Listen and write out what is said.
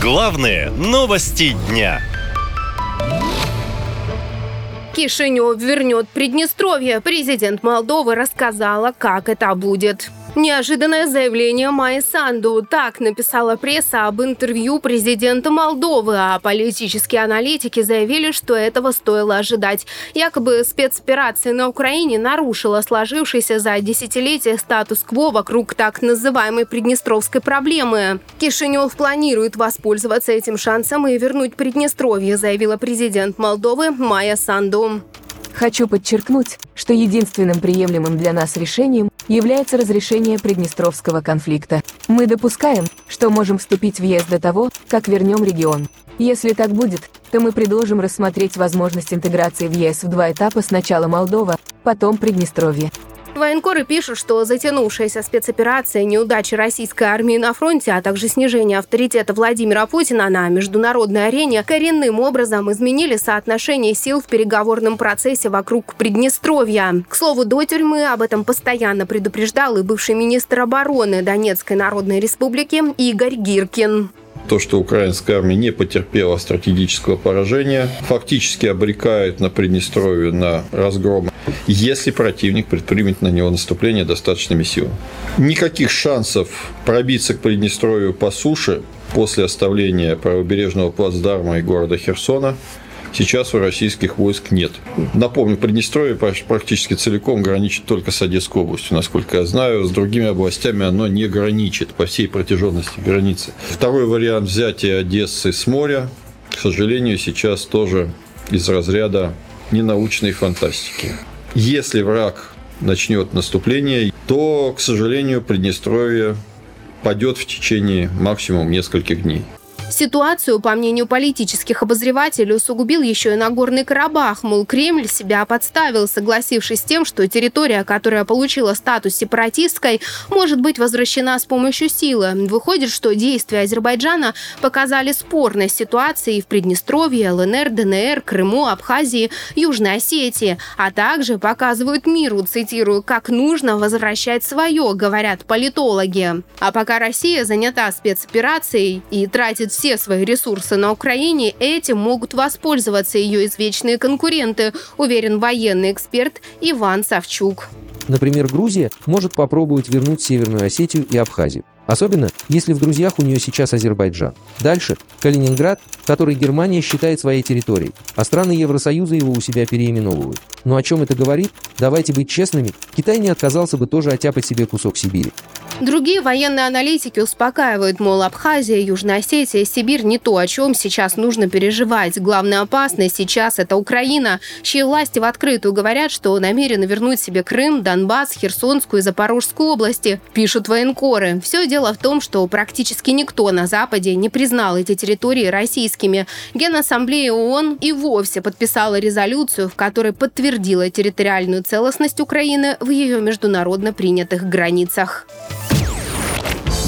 Главные новости дня. Кишинев вернет Приднестровье. Президент Молдовы рассказала, как это будет. Неожиданное заявление Майи Санду. Так написала пресса об интервью президента Молдовы, а политические аналитики заявили, что этого стоило ожидать. Якобы спецоперация на Украине нарушила сложившийся за десятилетия статус-кво вокруг так называемой приднестровской проблемы. Кишинев планирует воспользоваться этим шансом и вернуть Приднестровье, заявила президент Молдовы Майя Санду. Хочу подчеркнуть, что единственным приемлемым для нас решением является разрешение Приднестровского конфликта. Мы допускаем, что можем вступить в ЕС до того, как вернем регион. Если так будет, то мы предложим рассмотреть возможность интеграции в ЕС в два этапа сначала Молдова, потом Приднестровье. Военкоры пишут, что затянувшаяся спецоперация, неудачи российской армии на фронте, а также снижение авторитета Владимира Путина на международной арене коренным образом изменили соотношение сил в переговорном процессе вокруг Приднестровья. К слову, до тюрьмы об этом постоянно предупреждал и бывший министр обороны Донецкой Народной Республики Игорь Гиркин. То, что украинская армия не потерпела стратегического поражения, фактически обрекает на Приднестровье на разгром, если противник предпримет на него наступление достаточными силами. Никаких шансов пробиться к Приднестровью по суше после оставления правобережного плацдарма и города Херсона сейчас у российских войск нет. Напомню, Приднестровье практически целиком граничит только с Одесской областью, насколько я знаю. С другими областями оно не граничит по всей протяженности границы. Второй вариант взятия Одессы с моря, к сожалению, сейчас тоже из разряда ненаучной фантастики. Если враг начнет наступление, то, к сожалению, Приднестровье падет в течение максимум нескольких дней. Ситуацию, по мнению политических обозревателей, усугубил еще и Нагорный Карабах. Мол, Кремль себя подставил, согласившись с тем, что территория, которая получила статус сепаратистской, может быть возвращена с помощью силы. Выходит, что действия Азербайджана показали спорность ситуации в Приднестровье, ЛНР, ДНР, Крыму, Абхазии, Южной Осетии, а также показывают миру, цитирую, как нужно возвращать свое, говорят политологи. А пока Россия занята спецоперацией и тратит все свои ресурсы на Украине, этим могут воспользоваться ее извечные конкуренты, уверен военный эксперт Иван Савчук. Например, Грузия может попробовать вернуть Северную Осетию и Абхазию. Особенно, если в друзьях у нее сейчас Азербайджан. Дальше – Калининград, который Германия считает своей территорией, а страны Евросоюза его у себя переименовывают. Но о чем это говорит? Давайте быть честными, Китай не отказался бы тоже оттяпать себе кусок Сибири. Другие военные аналитики успокаивают, мол, Абхазия, Южная Осетия, Сибирь не то, о чем сейчас нужно переживать. Главная опасность сейчас – это Украина, чьи власти в открытую говорят, что намерены вернуть себе Крым, Донбасс, Херсонскую и Запорожскую области, пишут военкоры. Все дело в том, что практически никто на Западе не признал эти территории российскими. Генассамблея ООН и вовсе подписала резолюцию, в которой подтвердила территориальную целостность Украины в ее международно принятых границах.